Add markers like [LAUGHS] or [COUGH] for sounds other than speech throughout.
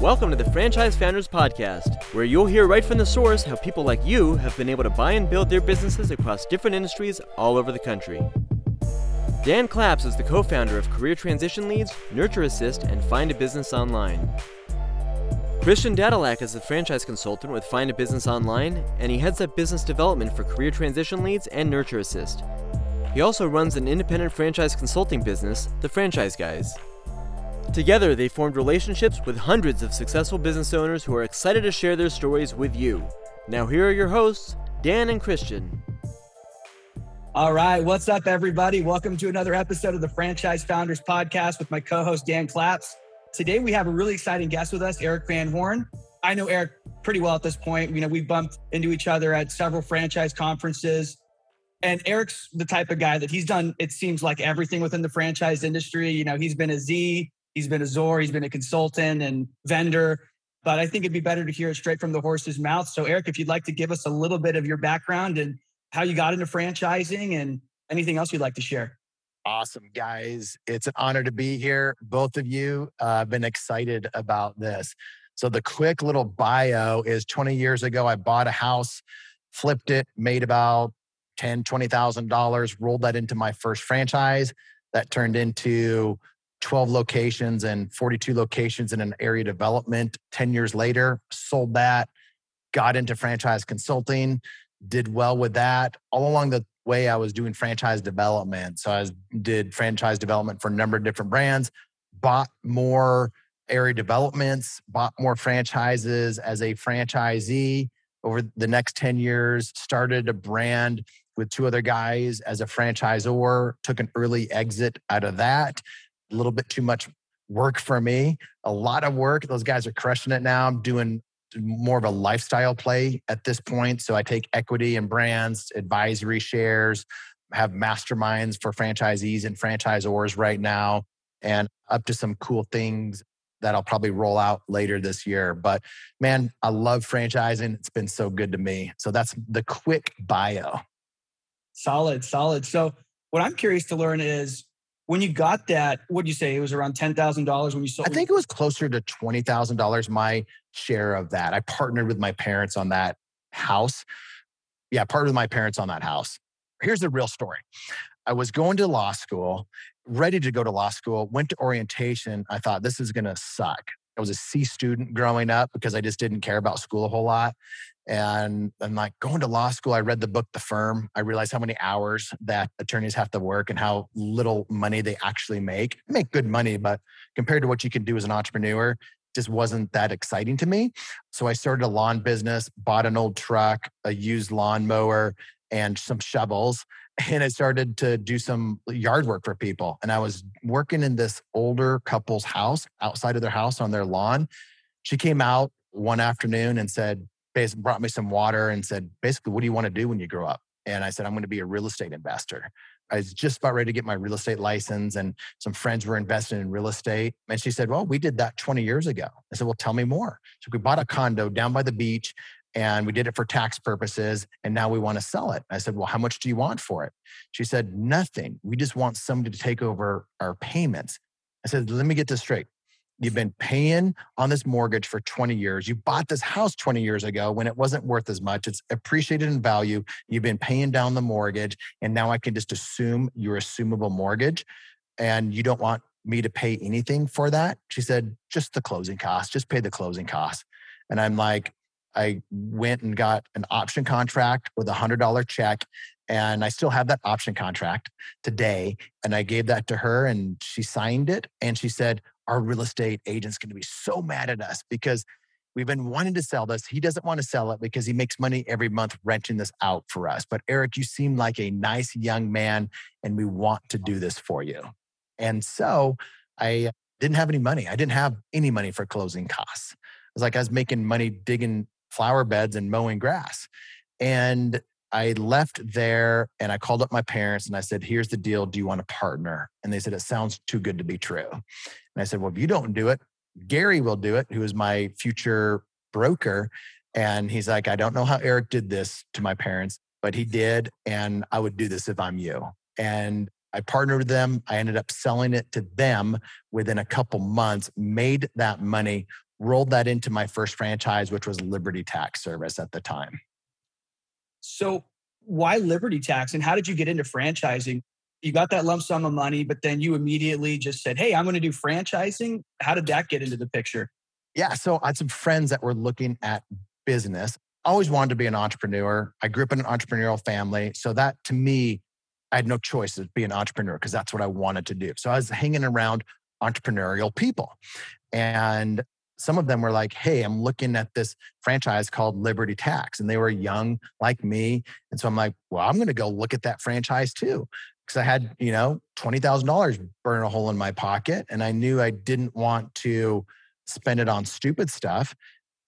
Welcome to the Franchise Founders Podcast, where you'll hear right from the source how people like you have been able to buy and build their businesses across different industries all over the country. Dan Claps is the co founder of Career Transition Leads, Nurture Assist, and Find a Business Online. Christian Dadulak is a franchise consultant with Find a Business Online, and he heads up business development for Career Transition Leads and Nurture Assist. He also runs an independent franchise consulting business, The Franchise Guys. Together, they formed relationships with hundreds of successful business owners who are excited to share their stories with you. Now, here are your hosts, Dan and Christian. All right, what's up, everybody? Welcome to another episode of the Franchise Founders Podcast with my co host, Dan Claps. Today, we have a really exciting guest with us, Erik Van Horn. I know Erik pretty well at this point. You know, we bumped into each other at several franchise conferences. And Erik's the type of guy that he's done, it seems like everything within the franchise industry. You know, he's been a Z, He's been a Zor, he's been a consultant and vendor. But I think it'd be better to hear it straight from the horse's mouth. So, Erik, if you'd like to give us a little bit of your background and how you got into franchising and anything else you'd like to share. Awesome, guys. It's an honor to be here. Both of you uh, have been excited about this. So, the quick little bio is 20 years ago, I bought a house, flipped it, made about $10,000, $20,000, rolled that into my first franchise. That turned into 12 locations and 42 locations in an area development. 10 years later, sold that, got into franchise consulting, did well with that. All along the way, I was doing franchise development. So I did franchise development for a number of different brands, bought more area developments, bought more franchises as a franchisee over the next 10 years, started a brand with two other guys as a franchisor, took an early exit out of that a little bit too much work for me. A lot of work. Those guys are crushing it now. I'm doing more of a lifestyle play at this point. So I take equity and brands, advisory shares, have masterminds for franchisees and franchisors right now, and up to some cool things that I'll probably roll out later this year. But man, I love franchising. It's been so good to me. So that's the quick bio. Solid, solid. So what I'm curious to learn is when you got that, what do you say? It was around ten thousand dollars when you sold. It. I think it was closer to twenty thousand dollars. My share of that. I partnered with my parents on that house. Yeah, partnered with my parents on that house. Here's the real story. I was going to law school, ready to go to law school. Went to orientation. I thought this is going to suck. I was a C student growing up because I just didn't care about school a whole lot. And I'm like going to law school. I read the book, The Firm. I realized how many hours that attorneys have to work and how little money they actually make. make good money, but compared to what you can do as an entrepreneur, just wasn't that exciting to me. So I started a lawn business, bought an old truck, a used lawnmower, and some shovels. [LAUGHS] And I started to do some yard work for people. And I was working in this older couple's house outside of their house on their lawn. She came out one afternoon and said, basically brought me some water and said, basically, what do you want to do when you grow up? And I said, I'm going to be a real estate investor. I was just about ready to get my real estate license, and some friends were investing in real estate. And she said, Well, we did that 20 years ago. I said, Well, tell me more. So we bought a condo down by the beach and we did it for tax purposes. And now we want to sell it. I said, Well, how much do you want for it? She said, Nothing. We just want somebody to take over our payments. I said, Let me get this straight. You've been paying on this mortgage for 20 years. You bought this house 20 years ago when it wasn't worth as much. It's appreciated in value. You've been paying down the mortgage. And now I can just assume your assumable mortgage. And you don't want me to pay anything for that? She said, just the closing costs, just pay the closing costs. And I'm like, I went and got an option contract with a hundred dollar check. And I still have that option contract today. And I gave that to her and she signed it. And she said, our real estate agent's going to be so mad at us because we've been wanting to sell this. He doesn't want to sell it because he makes money every month renting this out for us. But Erik, you seem like a nice young man and we want to do this for you. And so I didn't have any money. I didn't have any money for closing costs. It was like I was making money digging flower beds and mowing grass. And I left there and I called up my parents and I said, Here's the deal. Do you want to partner? And they said, It sounds too good to be true. And I said, Well, if you don't do it, Gary will do it, who is my future broker. And he's like, I don't know how Erik did this to my parents, but he did. And I would do this if I'm you. And I partnered with them. I ended up selling it to them within a couple months, made that money, rolled that into my first franchise, which was Liberty Tax Service at the time. So, why Liberty Tax and how did you get into franchising? You got that lump sum of money, but then you immediately just said, Hey, I'm going to do franchising. How did that get into the picture? Yeah. So, I had some friends that were looking at business. I always wanted to be an entrepreneur. I grew up in an entrepreneurial family. So, that to me, I had no choice to be an entrepreneur because that's what I wanted to do. So, I was hanging around entrepreneurial people. And some of them were like, Hey, I'm looking at this franchise called Liberty Tax. And they were young like me. And so I'm like, Well, I'm going to go look at that franchise too. Because I had, you know, $20,000 burn a hole in my pocket. And I knew I didn't want to spend it on stupid stuff.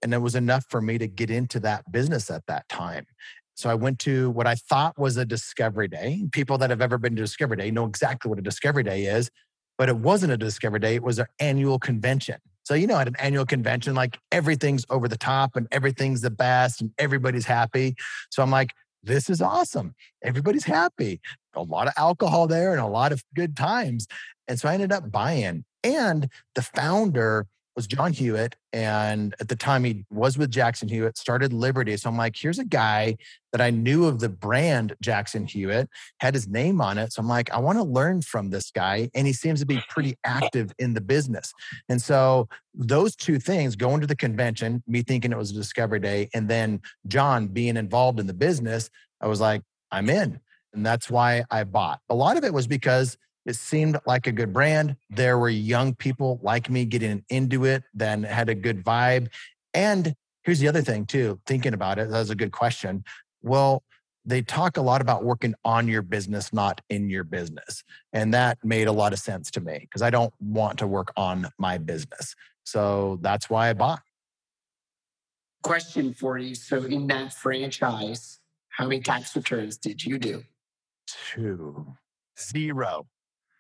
And it was enough for me to get into that business at that time. So I went to what I thought was a discovery day. People that have ever been to discovery day know exactly what a discovery day is, but it wasn't a discovery day. It was an annual convention. So, you know, at an annual convention, like everything's over the top and everything's the best and everybody's happy. So I'm like, this is awesome. Everybody's happy. A lot of alcohol there and a lot of good times. And so I ended up buying. And the founder was John Hewitt. And at the time, he was with Jackson Hewitt, started Liberty. So I'm like, here's a guy that I knew of the brand Jackson Hewitt, had his name on it. So I'm like, I want to learn from this guy. And he seems to be pretty active in the business. And so those two things going to the convention, me thinking it was a discovery day, and then John being involved in the business, I was like, I'm in. And that's why I bought. A lot of it was because it seemed like a good brand. There were young people like me getting into it, then had a good vibe. And here's the other thing, too, thinking about it, that was a good question. Well, they talk a lot about working on your business, not in your business. And that made a lot of sense to me because I don't want to work on my business. So that's why I bought. Question for you. So, in that franchise, how many tax returns did you do? Two, zero.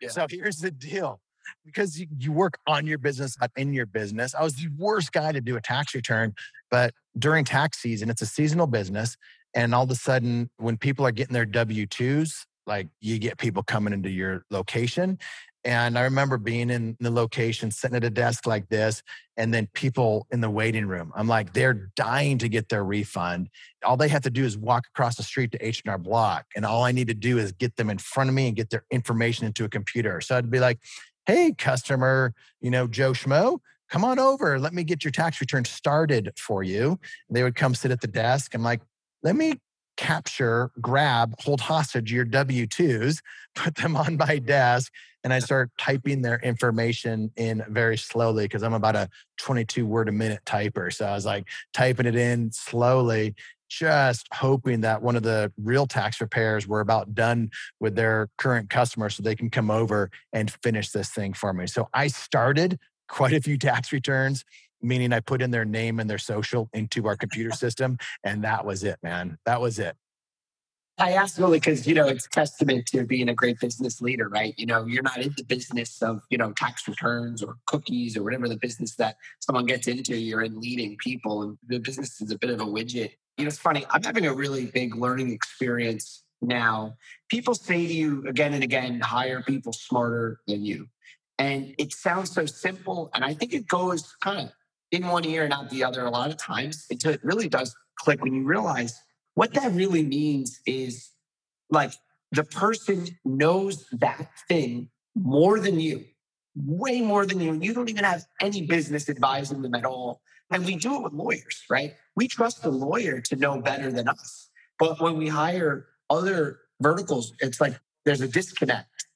Yeah. So here's the deal because you, you, work on your business, not in your business. I was the worst guy to do a tax return, but during tax season, it's a seasonal business. And all of a sudden, when people are getting their W 2s, like you get people coming into your location and I remember being in the location, sitting at a desk like this, and then people in the waiting room. I'm like, they're dying to get their refund. All they have to do is walk across the street to H&R Block, and all I need to do is get them in front of me and get their information into a computer. So I'd be like, "Hey, customer, you know Joe Schmo, come on over. Let me get your tax return started for you." And they would come sit at the desk. I'm like, "Let me capture, grab, hold hostage your W 2s, [LAUGHS] put them on my desk, and I start typing their information in very slowly because I'm about a 22 word a minute typer. So I was like typing it in slowly, just hoping that one of the real tax preparers were about done with their current customer so they can come over and finish this thing for me. So I started quite a few tax returns meaning I put in their name and their social into our computer system. And that was it, man. That was it. I asked really because, you know, it's testament to being a great business leader, right? You know, you're not in the business of, you know, tax returns or cookies or whatever the business that someone gets into. You're in leading people and the business is a bit of a widget. You know, it's funny. I'm having a really big learning experience now. People say to you again and again, hire people smarter than you. And it sounds so simple. And I think it goes kind of in one ear and out the other a lot of times until it really does click when you realize what that really means is like the person knows that thing more than you, way more than you. And You don't even have any business advising them at all. And we do it with lawyers, right? We trust the lawyer to know better than us. But when we hire other verticals, it's like there's a disconnect.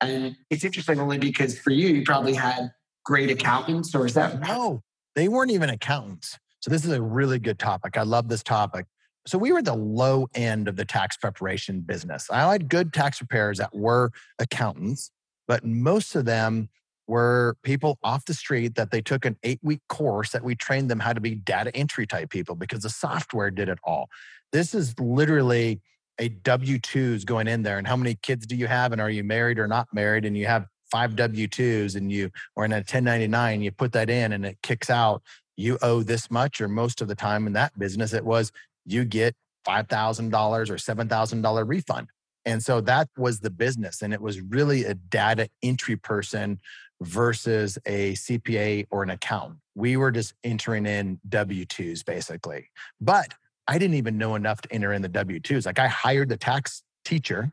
And it's interesting only because for you, you probably had great accountants, or is that no? They weren't even accountants. So this is a really good topic. I love this topic. So we were the low end of the tax preparation business. I had good tax preparers that were accountants, but most of them were people off the street that they took an eight week course that we trained them how to be data entry type people because the software did it all. This is literally a W 2s going in there. And how many kids do you have? And are you married or not married? And you have five W 2s and you, or in a 1099, you put that in and it kicks out, you owe this much, or most of the time in that business, it was you get $5,000 or $7,000 refund. And so that was the business. And it was really a data entry person versus a CPA or an accountant. We were just entering in W 2s basically. But I didn't even know enough to enter in the W 2s. Like I hired the tax teacher.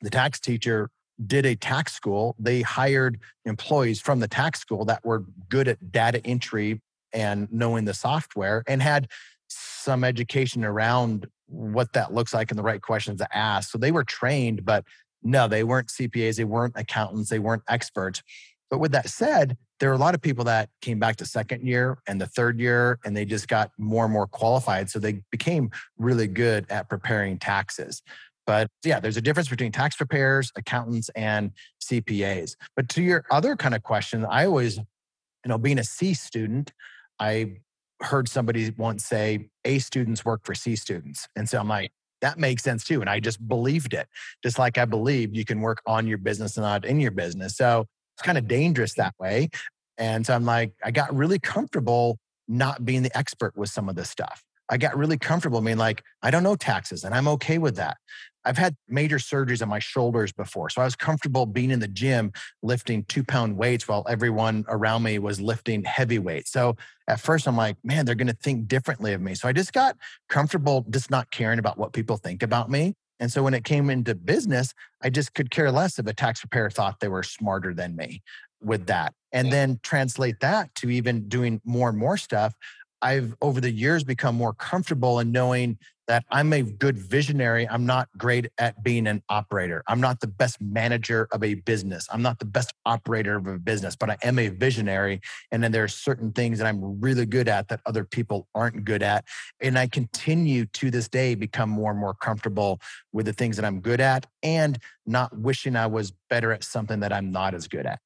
The tax teacher did a tax school. They hired employees from the tax school that were good at data entry and knowing the software and had some education around what that looks like and the right questions to ask. So they were trained, but no, they weren't CPAs, they weren't accountants, they weren't experts. But with that said, there are a lot of people that came back to second year and the third year and they just got more and more qualified. So they became really good at preparing taxes. But yeah, there's a difference between tax preparers, accountants, and CPAs. But to your other kind of question, I always, you know, being a C student, I heard somebody once say A students work for C students. And so I'm like, that makes sense too. And I just believed it, just like I believed you can work on your business and not in your business. So it's kind of dangerous that way. And so I'm like, I got really comfortable not being the expert with some of this stuff. I got really comfortable being like, I don't know taxes and I'm okay with that. I've had major surgeries on my shoulders before. So I was comfortable being in the gym lifting two pound weights while everyone around me was lifting heavy weights. So at first I'm like, man, they're going to think differently of me. So I just got comfortable just not caring about what people think about me. And so when it came into business, I just could care less if a tax preparer thought they were smarter than me with that. And then translate that to even doing more and more stuff. I've over the years become more comfortable in knowing that I'm a good visionary. I'm not great at being an operator. I'm not the best manager of a business. I'm not the best operator of a business, but I am a visionary. And then there are certain things that I'm really good at that other people aren't good at. And I continue to this day become more and more comfortable with the things that I'm good at and not wishing I was better at something that I'm not as good at.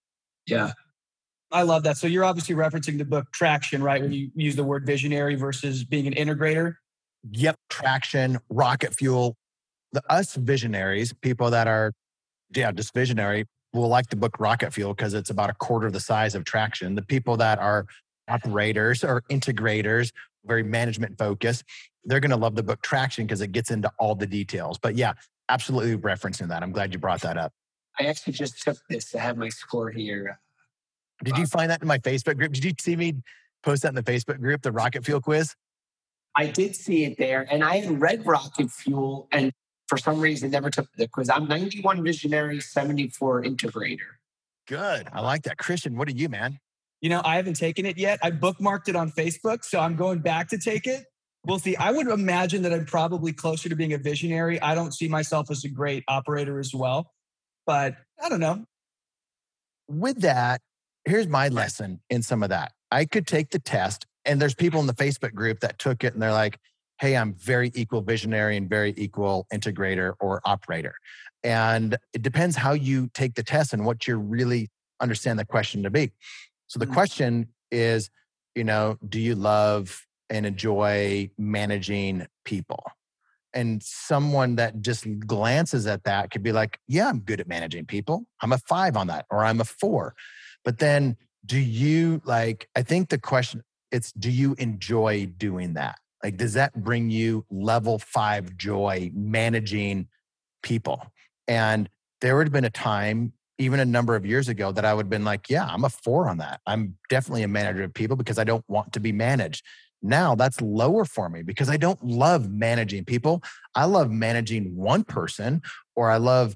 Yeah. I love that. So you're obviously referencing the book Traction, right? When you use the word visionary versus being an integrator. Yep. Traction, rocket fuel. The us visionaries, people that are, yeah, just visionary, will like the book Rocket Fuel because it's about a quarter of the size of Traction. The people that are operators or integrators, very management focused, they're going to love the book Traction because it gets into all the details. But yeah, absolutely referencing that. I'm glad you brought that up. I actually just took this to have my score here. Did you find that in my Facebook group? Did you see me post that in the Facebook group, the rocket fuel quiz? I did see it there, and I had read rocket fuel, and for some reason never took the quiz. I'm 91 visionary, 74 integrator. Good. I like that. Christian, what are you, man? You know, I haven't taken it yet. I bookmarked it on Facebook, so I'm going back to take it. We'll see. I would imagine that I'm probably closer to being a visionary. I don't see myself as a great operator as well, but I don't know. With that, here's my lesson in some of that. I could take the test, and there's people in the Facebook group that took it and they're like, hey, I'm very equal visionary and very equal integrator or operator. And it depends how you take the test and what you really understand the question to be. So the mm-hmm. question is, you know, do you love and enjoy managing people? And someone that just glances at that could be like, yeah, I'm good at managing people. I'm a five on that, or I'm a four. But then do you like, I think the question it's do you enjoy doing that? Like, does that bring you level five joy managing people? And there would have been a time, even a number of years ago, that I would have been like, yeah, I'm a four on that. I'm definitely a manager of people because I don't want to be managed. Now that's lower for me because I don't love managing people. I love managing one person or I love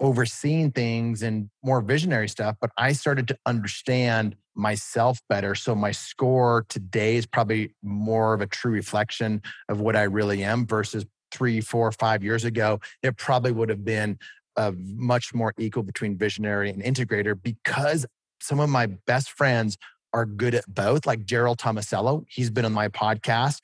overseeing things and more visionary stuff, but I started to understand myself better. So my score today is probably more of a true reflection of what I really am versus three, four, five years ago. It probably would have been a much more equal between visionary and integrator because some of my best friends are good at both, like Gerald Tomasello. He's been on my podcast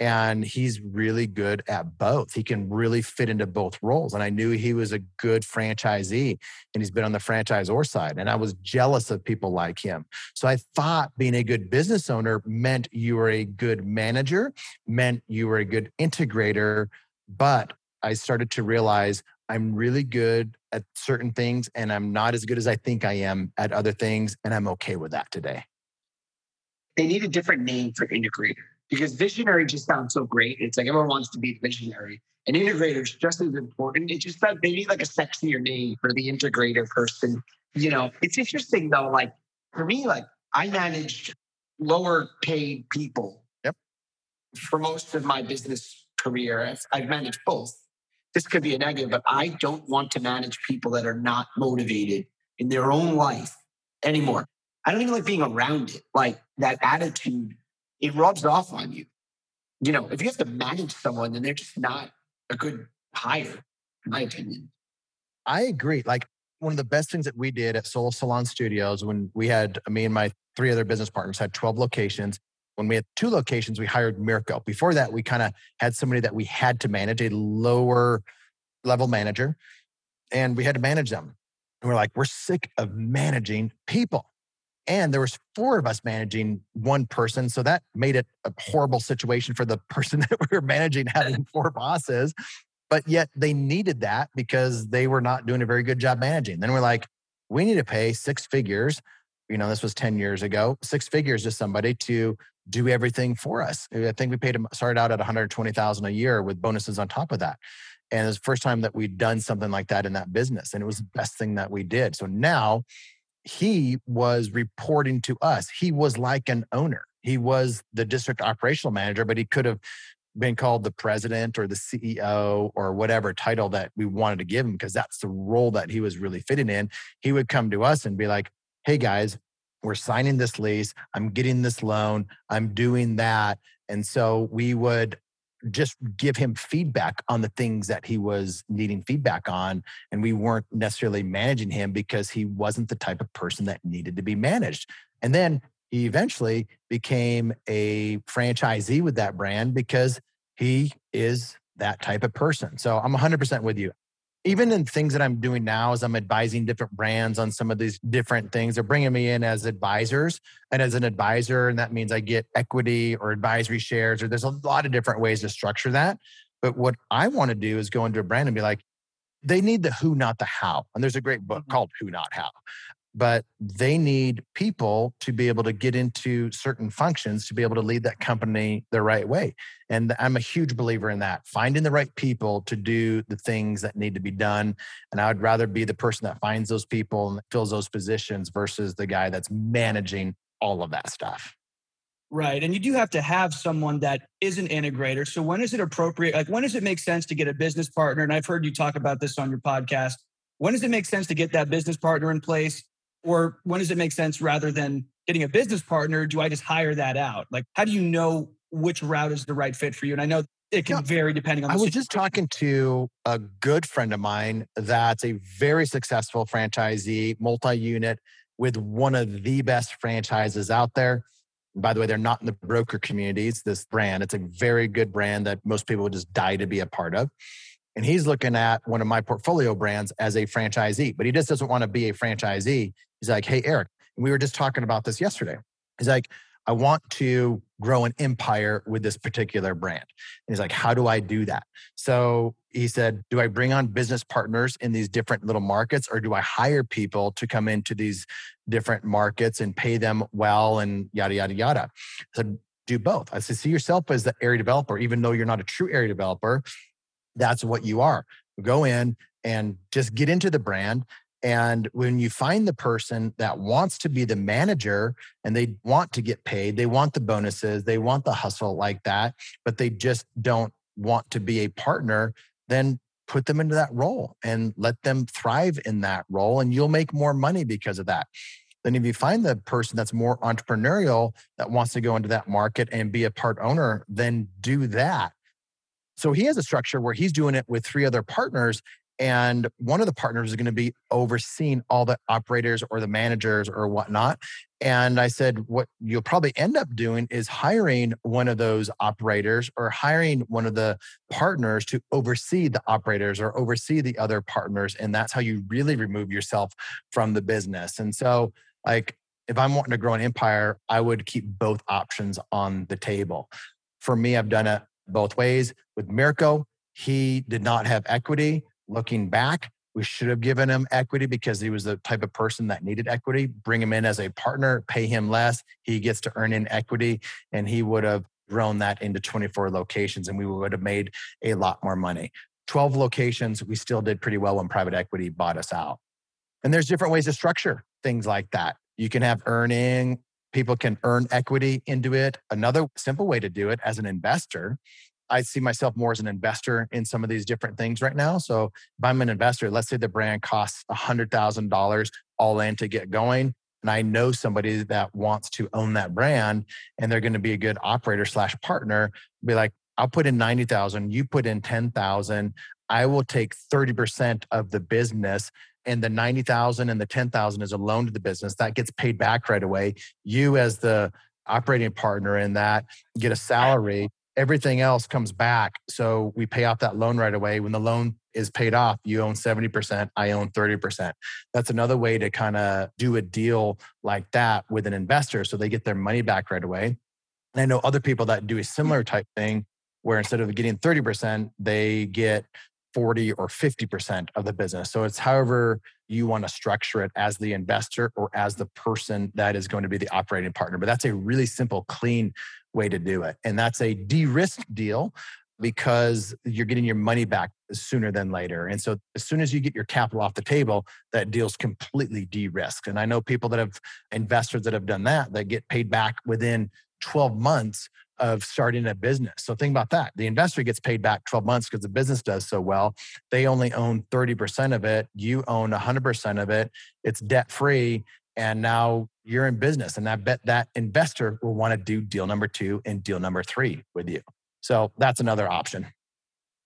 and he's really good at both. He can really fit into both roles. And I knew he was a good franchisee and he's been on the franchisor side. And I was jealous of people like him. So I thought being a good business owner meant you were a good manager, meant you were a good integrator. But I started to realize I'm really good at certain things and I'm not as good as I think I am at other things. And I'm okay with that today. They need a different name for integrator because visionary just sounds so great. It's like everyone wants to be visionary. And integrator is just as important. It just that they need like a sexier name for the integrator person. You know, it's interesting though, like for me, like I managed lower paid people. Yep. For most of my business career, I've, I've managed both. This could be a negative, but I don't want to manage people that are not motivated in their own life anymore. I don't even like being around it. Like that attitude, it rubs off on you. You know, if you have to manage someone, then they're just not a good hire, in my opinion. I agree. Like one of the best things that we did at Sola Salon Studios when we had uh, me and my three other business partners had 12 locations. When we had two locations, we hired Mirko. Before that, we kind of had somebody that we had to manage, a lower level manager, and we had to manage them. And we're like, we're sick of managing people. And there was four of us managing one person. So that made it a horrible situation for the [LAUGHS] person that we were managing, having four bosses. But yet they needed that because they were not doing a very good job managing. Then we're like, we need to pay six figures. You know, this was 10 years ago, six figures to somebody to do everything for us. I think we paid him, started out at 120,000 a year with bonuses on top of that. And it was the first time that we'd done something like that in that business. And it was the best thing that we did. So now he was reporting to us. He was like an owner. He was the district operational manager, but he could have been called the president or the CEO or whatever title that we wanted to give him because that's the role that he was really fitting in. He would come to us and be like, hey guys, we're signing this lease. I'm getting this loan. I'm doing that. And so we would just give him feedback on the things that he was needing feedback on. And we weren't necessarily managing him because he wasn't the type of person that needed to be managed. And then he eventually became a franchisee with that brand because he is that type of person. So I'm 100% with you even in things that I'm doing now as I'm advising different brands on some of these different things, they're bringing me in as advisors and as an advisor. And that means I get equity or advisory shares, or there's a lot of different ways to structure that. But what I want to do is go into a brand and be like, they need the who, not the how. And there's a great book mm-hmm. called Who, Not How but they need people to be able to get into certain functions to be able to lead that company the right way. And I'm a huge believer in that, finding the right people to do the things that need to be done. And I would rather be the person that finds those people and fills those positions versus the guy that's managing all of that stuff. Right. And you do have to have someone that is an integrator. So when is it appropriate? Like when does it make sense to get a business partner? And I've heard you talk about this on your podcast. When does it make sense to get that business partner in place? Or when does it make sense rather than getting a business partner? Do I just hire that out? Like, how do you know which route is the right fit for you? And I know it can yeah. vary depending on. I was situation. just talking to a good friend of mine that's a very successful franchisee, multi-unit with one of the best franchises out there. And by the way, they're not in the broker communities. This brand, it's a very good brand that most people would just die to be a part of. And he's looking at one of my portfolio brands as a franchisee, but he just doesn't want to be a franchisee. He's like, hey, Erik, we were just talking about this yesterday. He's like, I want to grow an empire with this particular brand. And he's like, How do I do that? So he said, Do I bring on business partners in these different little markets, or do I hire people to come into these different markets and pay them well and yada, yada, yada? I said, Do both. I said, See yourself as the area developer, even though you're not a true area developer, that's what you are. Go in and just get into the brand and when you find the person that wants to be the manager and they want to get paid, they want the bonuses, they want the hustle like that, but they just don't want to be a partner, then put them into that role and let them thrive in that role. And you'll make more money because of that. Then, if you find the person that's more entrepreneurial that wants to go into that market and be a part owner, then do that. So he has a structure where he's doing it with three other partners and one of the partners is going to be overseeing all the operators or the managers or whatnot. And I said, what you'll probably end up doing is hiring one of those operators or hiring one of the partners to oversee the operators or oversee the other partners. And that's how you really remove yourself from the business. And so, like, if I'm wanting to grow an empire, I would keep both options on the table. For me, I've done it both ways. With Mirko, he did not have equity looking back, we should have given him equity because he was the type of person that needed equity. Bring him in as a partner, pay him less. He gets to earn in equity, and he would have grown that into 24 locations, and we would have made a lot more money. 12 locations, we still did pretty well when private equity bought us out. And there's different ways to structure things like that. You can have earning, people can earn equity into it. Another simple way to do it as an investor, I see myself more as an investor in some of these different things right now. So if I'm an investor, let's say the brand costs $100,000 all in to get going. And I know somebody that wants to own that brand and they're going to be a good operator slash partner, be like, I'll put in 90,000, you put in 10,000. I will take 30% of the business and the 90,000 and the 10,000 is a loan to the business that gets paid back right away. You as the operating partner in that get a salary everything else comes back. So we pay off that loan right away. When the loan is paid off, you own 70%, I own 30%. That's another way to kind of do a deal like that with an investor so they get their money back right away. And I know other people that do a mm. similar type thing where instead of getting 30%, they get 40 or 50% of the business. So it's however you want to structure it as the investor or as the person that is going to be the operating partner. But that's a really simple, clean way to do it. And that's a de risk deal because you're getting your money back sooner than later. And so as soon as you get your capital off the table, that deal's completely de-risked. And I know people that have investors that have done that that get paid back within 12 months of starting a business. So think about that. The investor gets paid back 12 months because the business does so well. They only own 30% of it. You own 100% of it. It's debt free. And now you're in business. And I bet that investor will want to do deal number two and deal number three with you. So that's another option.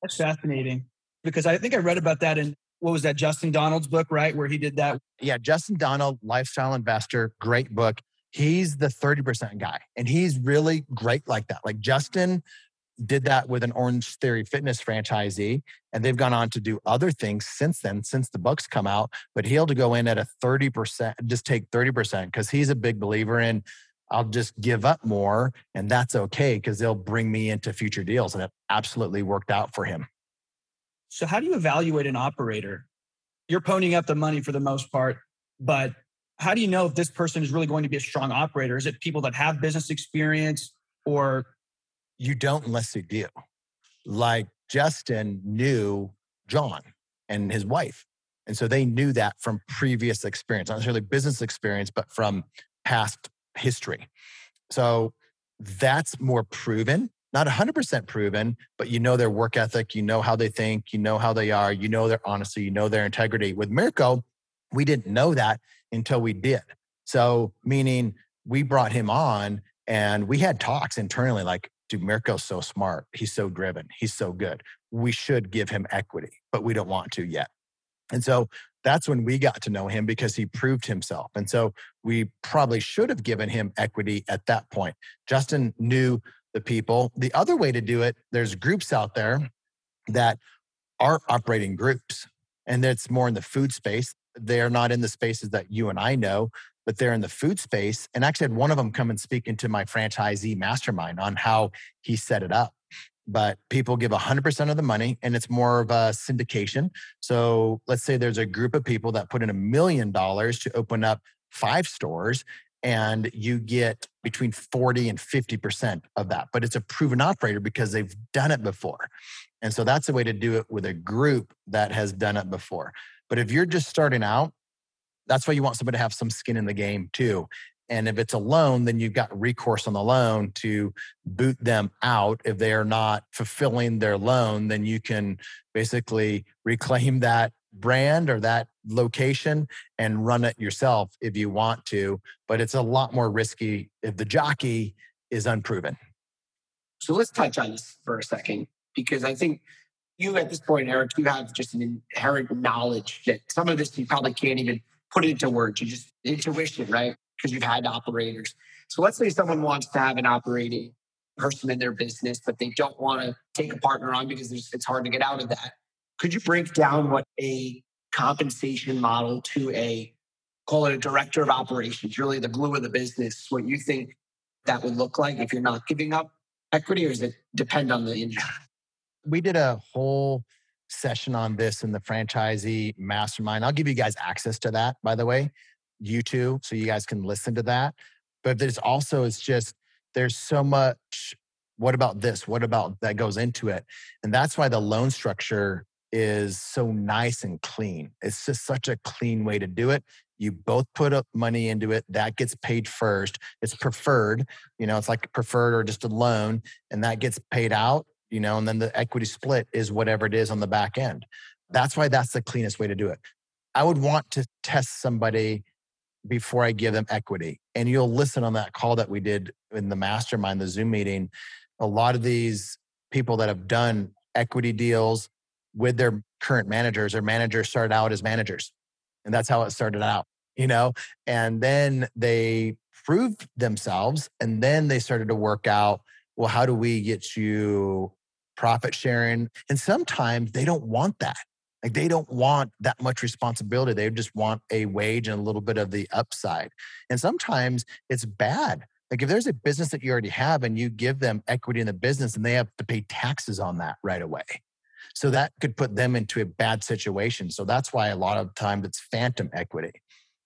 That's fascinating because I think I read about that in what was that Justin Donald's book, right? Where he did that. Yeah, Justin Donald, lifestyle investor, great book he's the 30% guy and he's really great like that. Like Justin did that with an Orange Theory Fitness franchisee, and they've gone on to do other things since then, since the books come out. But he'll to go in at a 30%, just take 30% because he's a big believer in I'll just give up more and that's okay because they'll bring me into future deals. And it absolutely worked out for him. So, how do you evaluate an operator? You're ponying up the money for the most part, but how do you know if this person is really going to be a strong operator? Is it people that have business experience or? You don't unless you do. Like Justin knew John and his wife. And so they knew that from previous experience, not necessarily business experience, but from past history. So that's more proven, not 100% proven, but you know their work ethic, you know how they think, you know how they are, you know their honesty, you know their integrity. With Mirko, we didn't know that until we did. So, meaning we brought him on and we had talks internally like, dude, Mirko's so smart. He's so driven. He's so good. We should give him equity, but we don't want to yet. And so that's when we got to know him because he proved himself. And so we probably should have given him equity at that point. Justin knew the people. The other way to do it, there's groups out there that are operating groups, and it's more in the food space they're not in the spaces that you and I know, but they're in the food space. And actually had one of them come and speak into my franchisee mastermind on how he set it up. But people give 100% of the money and it's more of a syndication. So let's say there's a group of people that put in a million dollars to open up five stores and you get between 40 and 50% of that. But it's a proven operator because they've done it before. And so that's a way to do it with a group that has done it before. But if you're just starting out, that's why you want somebody to have some skin in the game too. And if it's a loan, then you've got recourse on the loan to boot them out. If they are not fulfilling their loan, then you can basically reclaim that brand or that location and run it yourself if you want to. But it's a lot more risky if the jockey is unproven. So let's touch on this for a second, because I think you at this point, Erik, you have just an inherent knowledge that some of this you probably can't even put it into words. You just intuition, right? Because you've had operators. So let's say someone wants to have an operating person in their business, but they don't want to take a partner on because it's hard to get out of that. Could you break down what a compensation model to a call it a director of operations, really the glue of the business, what you think that would look like if you're not giving up equity, or does it depend on the industry? we did a whole session on this in the franchisee mastermind. I'll give you guys access to that, by the way, you YouTube, so you guys can listen to that. But there's also, it's just, there's so much, what about this? What about that goes into it? And that's why the loan structure is so nice and clean. It's just such a clean way to do it. You both put up money into it. That gets paid first. It's preferred. You know, it's like preferred or just a loan, and that gets paid out. You know, and then the equity split is whatever it is on the back end. That's why that's the cleanest way to do it. I would want to test somebody before I give them equity. And you'll listen on that call that we did in the mastermind, the Zoom meeting. A lot of these people that have done equity deals with their current managers, their managers started out as managers. And that's how it started out, you know? And then they proved themselves and then they started to work out well, how do we get you profit sharing? And sometimes they don't want that. Like they don't want that much responsibility. They just want a wage and a little bit of the upside. And sometimes it's bad. Like if there's a business that you already have and you give them equity in the business and they have to pay taxes on that right away. So that could put them into a bad situation. So that's why a lot of times it's phantom equity,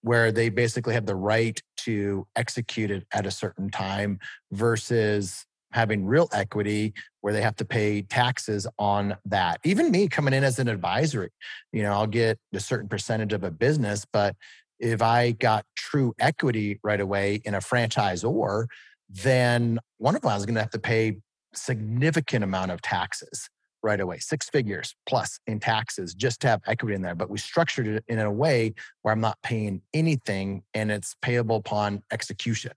where they basically have the right to execute it at a certain time versus having real equity where they have to pay taxes on that. Even me coming in as an advisory, you know, I'll get a certain percentage of a business, but if I got true equity right away in a franchisor, then one of them is going to have to pay significant amount of taxes right away, six figures plus in taxes just to have equity in there. But we structured it in a way where I'm not paying anything and it's payable upon execution.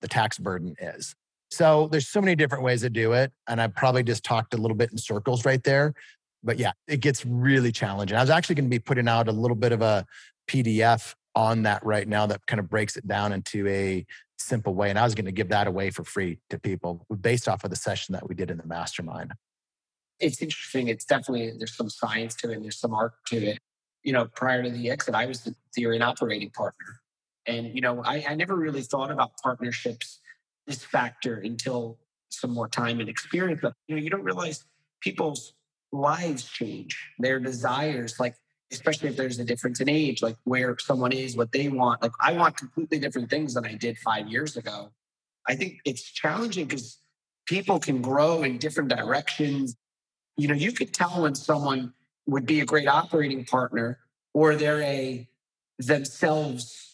The tax burden is. So there's so many different ways to do it. And I probably just talked a little bit in circles right there. But yeah, it gets really challenging. I was actually going to be putting out a little bit of a PDF on that right now that kind of breaks it down into a simple way. And I was going to give that away for free to people based off of the session that we did in the mastermind it's interesting. It's definitely there's some science to it and there's some art to it. You know, prior to the exit, I was the theory and operating partner. And, you know, I, I never really thought about partnerships, this factor until some more time and experience. But you know, you don't realize people's lives change, their desires, like especially if there's a difference in age, like where someone is, what they want. Like I want completely different things than I did five years ago. I think it's challenging because people can grow in different directions you know, you could tell when someone would be a great operating partner or they're a themselves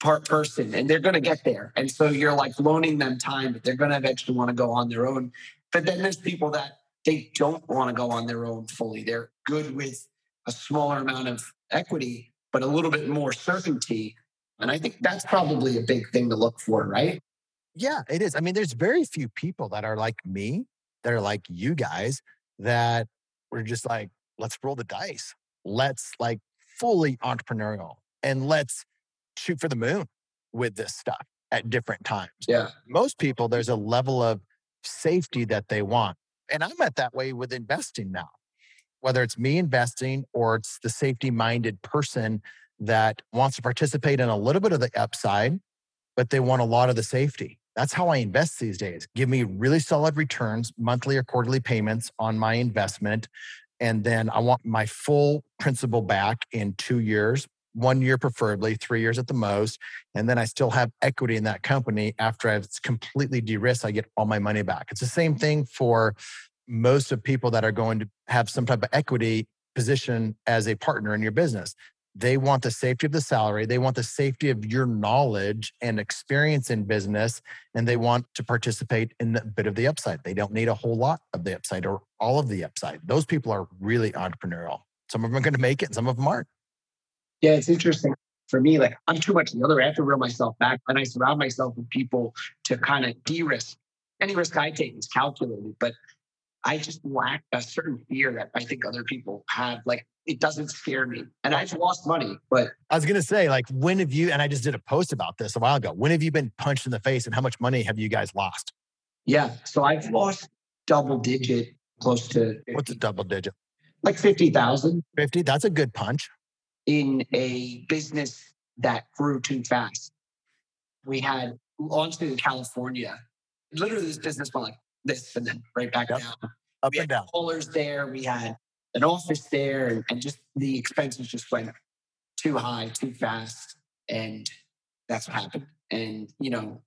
part person and they're going to get there. And so you're like loaning them time, but they're going to eventually want to go on their own. But then there's people that they don't want to go on their own fully. They're good with a smaller amount of equity, but a little bit more certainty. And I think that's probably a big thing to look for, right? Yeah, it is. I mean, there's very few people that are like me, that are like you guys, that we're just like, let's roll the dice. Let's like fully entrepreneurial and let's shoot for the moon with this stuff at different times. Yeah. Most people, there's mm-hmm. a level of safety that they want. And I'm at that way with investing now, whether it's me investing or it's the safety minded person that wants to participate in a little bit of the upside, but they want a lot of the safety. That's how I invest these days. Give me really solid returns, monthly or quarterly payments on my investment. And then I want my full principal back in two years, one year preferably, three years at the most. And then I still have equity in that company after I've completely de risked. I get all my money back. It's the same thing for most of people that are going to have some type of equity position as a partner in your business. They want the safety of the salary. They want the safety of your knowledge and experience in business. And they want to participate in a bit of the upside. They don't need a whole lot of the upside or all of the upside. Those people are really entrepreneurial. Some of them are going to make it, and some of them aren't. Yeah, it's interesting for me. Like I'm too much the other. I have to reel myself back and I surround myself with people to kind of de risk. Any risk I take is calculated, but I just lack a certain fear that I think other people have. Like it doesn't scare me. And I've lost money, but I was gonna say, like, when have you? And I just did a post about this a while ago. When have you been punched in the face, and how much money have you guys lost? Yeah, so I've lost double digit, close to 50. what's a double digit? Like fifty thousand. Fifty. That's a good punch. In a business that grew too fast, we had launched in California. Literally, this business went like this, and then right back Yep. down. Up we and had down. Pullers there. We had an office there, and, and just the expenses just went too high, too fast, and that's what happened. And you know,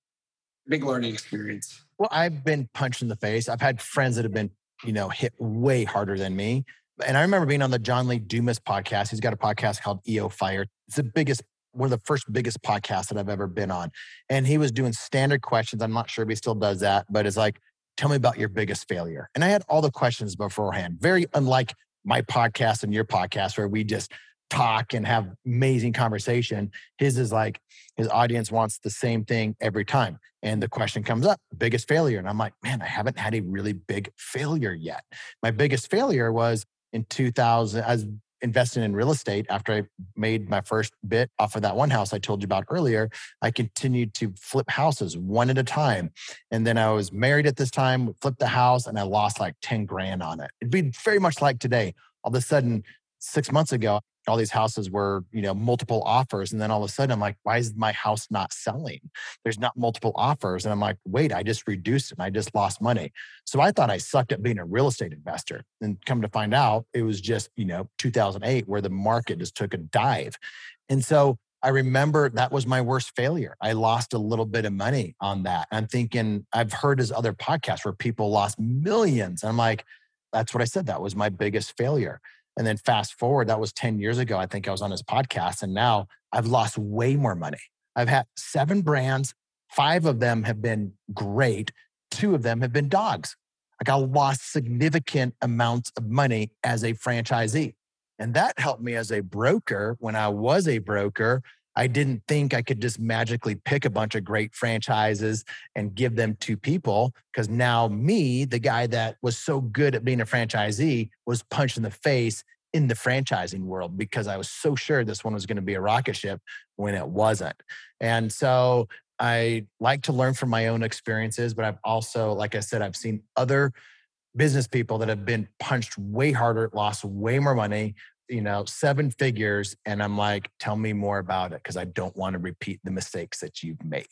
big learning experience. Well, I've been punched in the face. I've had friends that have been, you know, hit way harder than me. And I remember being on the John Lee Dumas podcast. He's got a podcast called EO Fire. It's the biggest one of the first biggest podcasts that I've ever been on. And he was doing standard questions. I'm not sure if he still does that, but it's like, tell me about your biggest failure. And I had all the questions beforehand, very unlike my podcast and your podcast, where we just talk and have amazing conversation. His is like his audience wants the same thing every time. And the question comes up, biggest failure. And I'm like, man, I haven't had a really big failure yet. My biggest failure was in 2000, I was investing in real estate after I made my first bit off of that one house I told you about earlier. I continued to flip houses one at a time. And then I was married at this time, flipped the house, and I lost like 10 grand on it. It'd be very much like today. All of a sudden, six months ago, all these houses were, you know, multiple offers. And then all of a sudden I'm like, why is my house not selling? There's not multiple offers. And I'm like, wait, I just reduced it and I just lost money. So I thought I sucked at being a real estate investor. And come to find out, it was just, you know, 2008 where the market just took a dive. And so I remember that was my worst failure. I lost a little bit of money on that. I'm thinking, I've heard his other podcasts where people lost millions. And I'm like, that's what I said. That was my biggest failure. And then fast forward, that was 10 years ago. I think I was on his podcast. And now I've lost way more money. I've had seven brands, five of them have been great, two of them have been dogs. Like I lost significant amounts of money as a franchisee. And that helped me as a broker when I was a broker. I didn't think I could just magically pick a bunch of great franchises and give them to people because now me, the guy that was so good at being a franchisee, was punched in the face in the franchising world because I was so sure this one was going to be a rocket ship when it wasn't. And so I like to learn from my own experiences, but I've also, like I said, I've seen other business people that have been punched way harder, lost way more money, you know, seven figures. And I'm like, tell me more about it because I don't want to repeat the mistakes that you've made.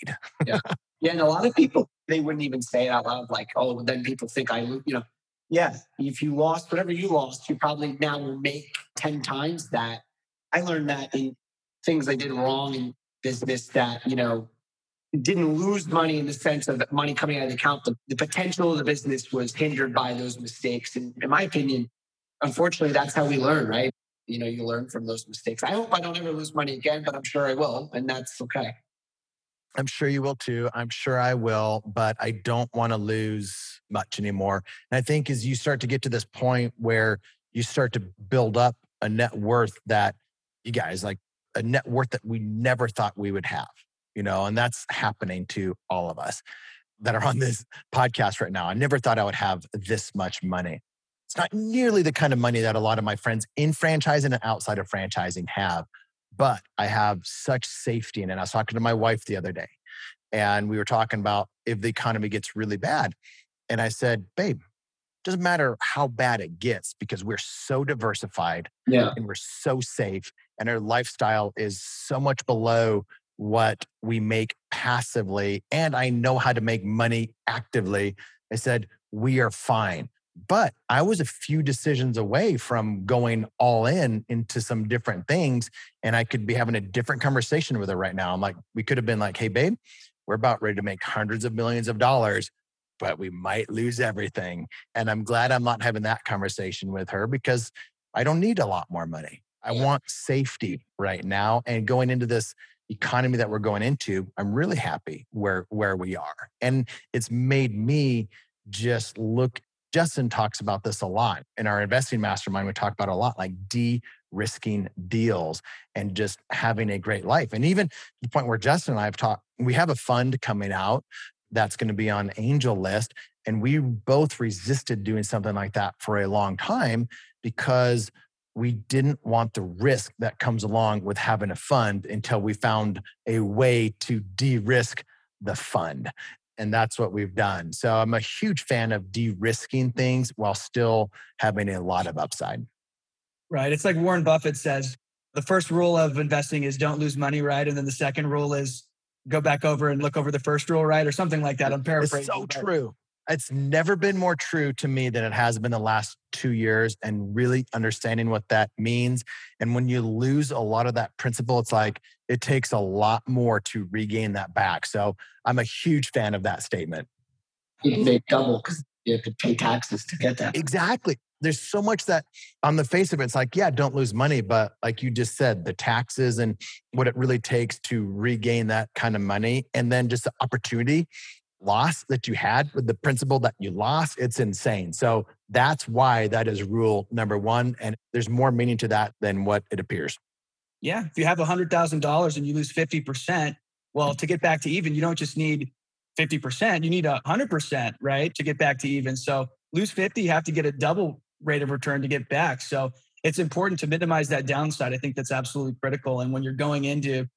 yeah. Yeah. And a lot of people, they wouldn't even say it out loud, like, oh, then people think I, you know, yeah, if you lost whatever you lost, you probably now will make 10 times that. I learned that in things I did wrong in business that, you know, didn't lose money in the sense of money coming out of the account. The, the potential of the business was hindered by those mistakes. And in my opinion, unfortunately, that's how we learn, right? You know, you learn from those mistakes. I hope I don't ever lose money again, but I'm sure I will, and that's okay. I'm sure you will too. I'm sure I will, but I don't want to lose much anymore. And I think as you start to get to this point where you start to build up a net worth that you guys like a net worth that we never thought we would have, you know, and that's happening to all of us that are on this podcast right now. I never thought I would have this much money. It's not nearly the kind of money that a lot of my friends in franchising and outside of franchising have, but I have such safety in it. I was talking to my wife the other day and we were talking about if the economy gets really bad. And I said, babe, doesn't matter how bad it gets because we're so diversified yeah. and we're so safe and our lifestyle is so much below what we make passively and i know how to make money actively i said we are fine but I was a few decisions away from going all in into some different things. And I could be having a different conversation with her right now. I'm like, we could have been like, hey, babe, we're about ready to make hundreds of millions of dollars, but we might lose everything. And I'm glad I'm not having that conversation with her because I don't need a lot more money. I want safety right now. And going into this economy that we're going into, I'm really happy where where we are. And it's made me just look Justin talks about this a lot in our investing mastermind. We talk about a lot like de risking deals and just having a great life. And even the point where Justin and I have talked, we have a fund coming out that's going to be on AngelList. And we both resisted doing something like that for a long time because we didn't want the risk that comes along with having a fund until we found a way to de risk the fund and that's what we've done. So I'm a huge fan of de-risking things while still having a lot of upside. Right. It's like Warren Buffett says, the first rule of investing is don't lose money, right? And then the second rule is go back over and look over the first rule, right? Or something like that. I'm paraphrasing. It's so true. It's never been more true to me than it has been the last two years and really understanding what that means. And when you lose a lot of that principle, it's like it takes a lot more to regain that back. So I'm a huge fan of that statement. You make double because you have to pay taxes to get that. Exactly. There's so much that on the face of it, it's like, yeah, don't lose money. But like you just said, the taxes and what it really takes to regain that kind of money. And then just the opportunity loss that you had with the principal that you lost, it's insane. So that's why that is rule number one. And there's more meaning to that than what it appears. Yeah. If you have $100,000 and you lose 50%, well, to get back to even, you don't just need 50%, you need 100%, right? To get back to even. So lose 50, you have to get a double rate of return to get back. So it's important to minimize that downside. I think that's absolutely critical. And when you're going into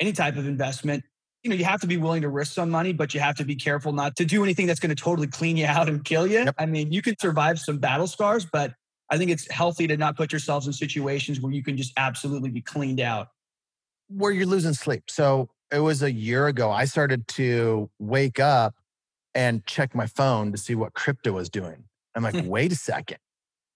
any type of investment, you know, you have to be willing to risk some money, but you have to be careful not to do anything that's going to totally clean you out and kill you. Yep. I mean, you can survive some battle scars, but I think it's healthy to not put yourselves in situations where you can just absolutely be cleaned out. Where you're losing sleep. So it was a year ago, I started to wake up and check my phone to see what crypto was doing. I'm like, [LAUGHS] wait a second,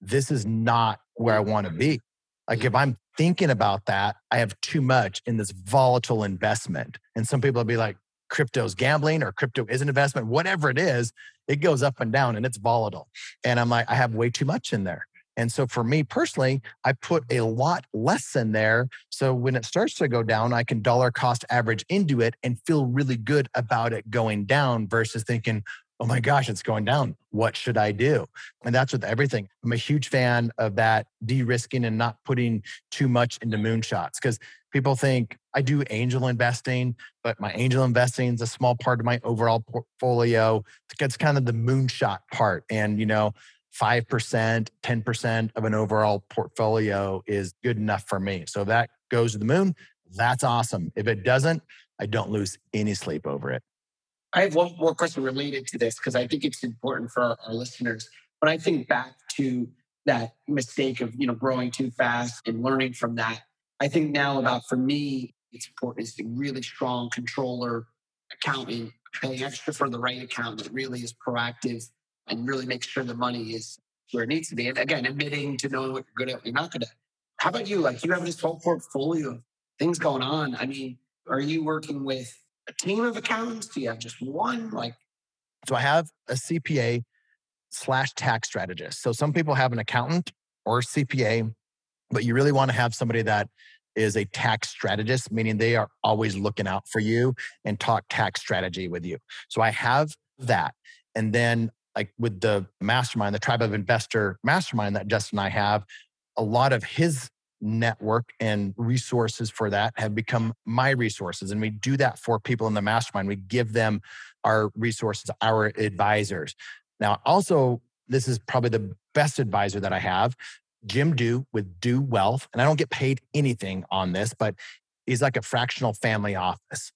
this is not where I want to be. Like if mm-hmm. I'm thinking about that, I have too much in this volatile investment. And some people will be like, crypto's gambling or crypto is an investment, whatever it is, it goes up and down and it's volatile. And I'm like, I have way too much in there. And so for me personally, I put a lot less in there. So when it starts to go down, I can dollar cost average into it and feel really good about it going down versus thinking, oh my gosh, it's going down. What should I do? And that's with everything. I'm a huge fan of that de risking and not putting too much into moonshots because people think I do angel investing, but my angel investing is a small part of my overall portfolio. It's kind of the moonshot part. And, you know, 5%, 10% of an overall portfolio is good enough for me. So if that goes to the moon. That's awesome. If it doesn't, I don't lose any sleep over it. I have one more question related to this because I think it's important for our, our listeners. When I think back to that mistake of you know growing too fast and learning from that, I think now about for me, it's important is a really strong controller, accountant, paying extra for the right account that really is proactive and really makes sure the money is where it needs to be. And again, admitting to knowing what you're good at, you're not good at. How about you? Like you have this whole portfolio of things going on. I mean, are you working with team of accountants? Do you have just one? Like, so I have a CPA slash tax strategist. So some people have an accountant or CPA, but you really want to have somebody that is a tax strategist, meaning they are always looking out for you and talk tax strategy with you. So I have that. And then, like with the mastermind, the tribe of investor mastermind that Justin and I have, a lot of his network and resources for that have become my resources. And we do that for people in the mastermind. We give them our resources, our advisors. Now, also, this is probably the best advisor that I have, Jim Dew with Dew Wealth. And I don't get paid anything on this, but he's like a fractional family office.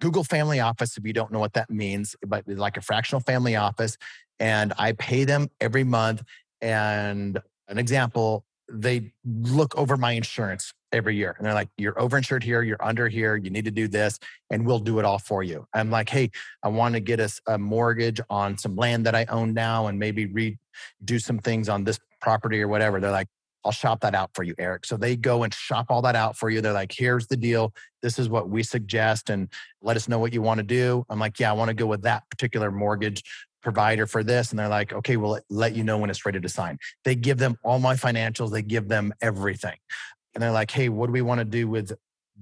Google family office, if you don't know what that means, but like a fractional family office. And I pay them every month. And an example, they look over my insurance every year and they're like, you're overinsured here, you're under here, you need to do this, and we'll do it all for you. I'm like, hey, I want to get us a mortgage on some land that I own now and maybe redo some things on this property or whatever. They're like, I'll shop that out for you, Erik. So they go and shop all that out for you. They're like, here's the deal. This is what we suggest and let us know what you want to do. I'm like, yeah, I want to go with that particular mortgage provider for this and they're like okay we'll let you know when it's ready to sign. They give them all my financials they give them everything. And they're like hey what do we want to do with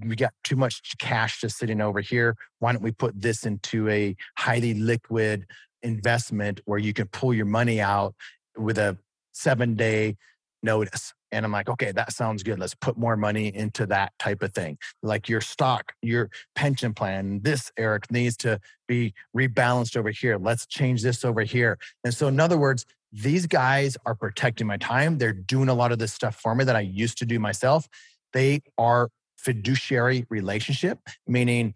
we got too much cash just sitting over here. Why don't we put this into a highly liquid investment where you can pull your money out with a seven day notice and I'm like, okay, that sounds good. Let's put more money into that type of thing. Like your stock, your pension plan, this, Erik, needs to be rebalanced over here. Let's change this over here. And so, in other words, these guys are protecting my time. They're doing a lot of this stuff for me that I used to do myself. They are fiduciary relationship, meaning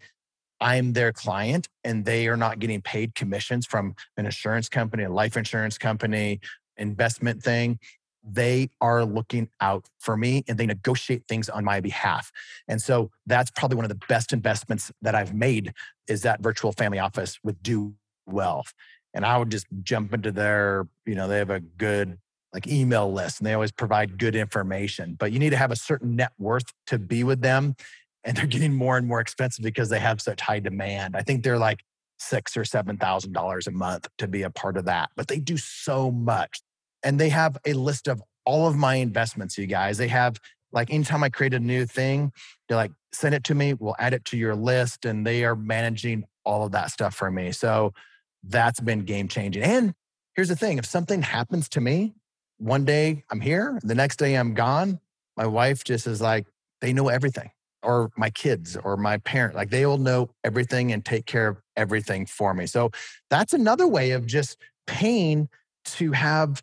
I'm their client and they are not getting paid commissions from an insurance company, a life insurance company, investment thing they are looking out for me and they negotiate things on my behalf. And so that's probably one of the best investments that I've made is that virtual family office with Dew Wealth. And I would just jump into their, you know, they have a good like email list and they always provide good information, but you need to have a certain net worth to be with them. And they're getting more and more expensive because they have such high demand. I think they're like six or seven thousand dollars a month to be a part of that. But they do so much. And they have a list of all of my investments, you guys. They have like anytime I create a new thing, they're like, send it to me, we'll add it to your list. And they are managing all of that stuff for me. So that's been game changing. And here's the thing if something happens to me, one day I'm here, the next day I'm gone, my wife just is like, they know everything, or my kids or my parent, like they will know everything and take care of everything for me. So that's another way of just paying to have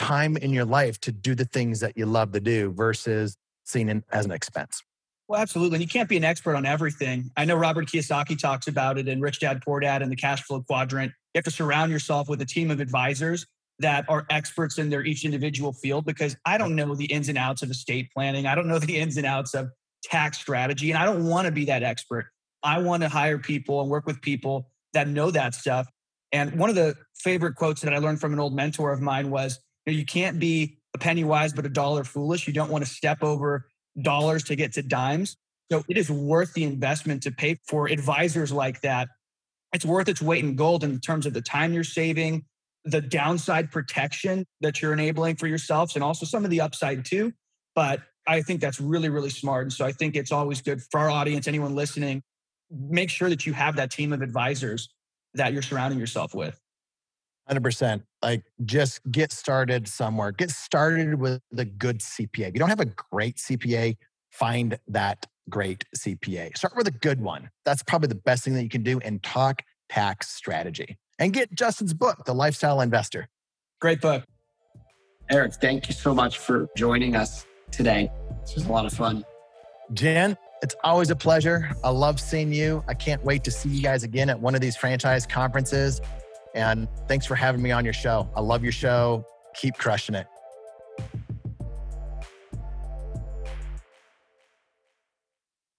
time in your life to do the things that you love to do versus seeing it as an expense. Well, absolutely. And you can't be an expert on everything. I know Robert Kiyosaki talks about it in Rich Dad Poor Dad and the cash flow quadrant. You have to surround yourself with a team of advisors that are experts in their each individual field because I don't know the ins and outs of estate planning. I don't know the ins and outs of tax strategy. And I don't want to be that expert. I want to hire people and work with people that know that stuff. And one of the favorite quotes that I learned from an old mentor of mine was you, can't be a penny wise, but a dollar foolish. You don't want to step over dollars to get to dimes. So it is worth the investment to pay for advisors like that. It's worth its weight in gold in terms of the time you're saving, the downside protection that you're enabling for yourselves, and also some of the upside too. But I think that's really, really smart. And so I think it's always good for our audience, anyone listening, make sure that you have that team of advisors that you're surrounding yourself with. 100%. Like just get started somewhere. Get started with the good CPA. If you don't have a great CPA, find that great CPA. Start with a good one. That's probably the best thing that you can do and talk tax strategy. And get Justin's book, The Lifestyle Investor. Great book. Erik, thank you so much for joining us today. This was a lot of fun. Jen, it's always a pleasure. I love seeing you. I can't wait to see you guys again at one of these franchise conferences. And thanks for having me on your show. I love your show. Keep crushing it.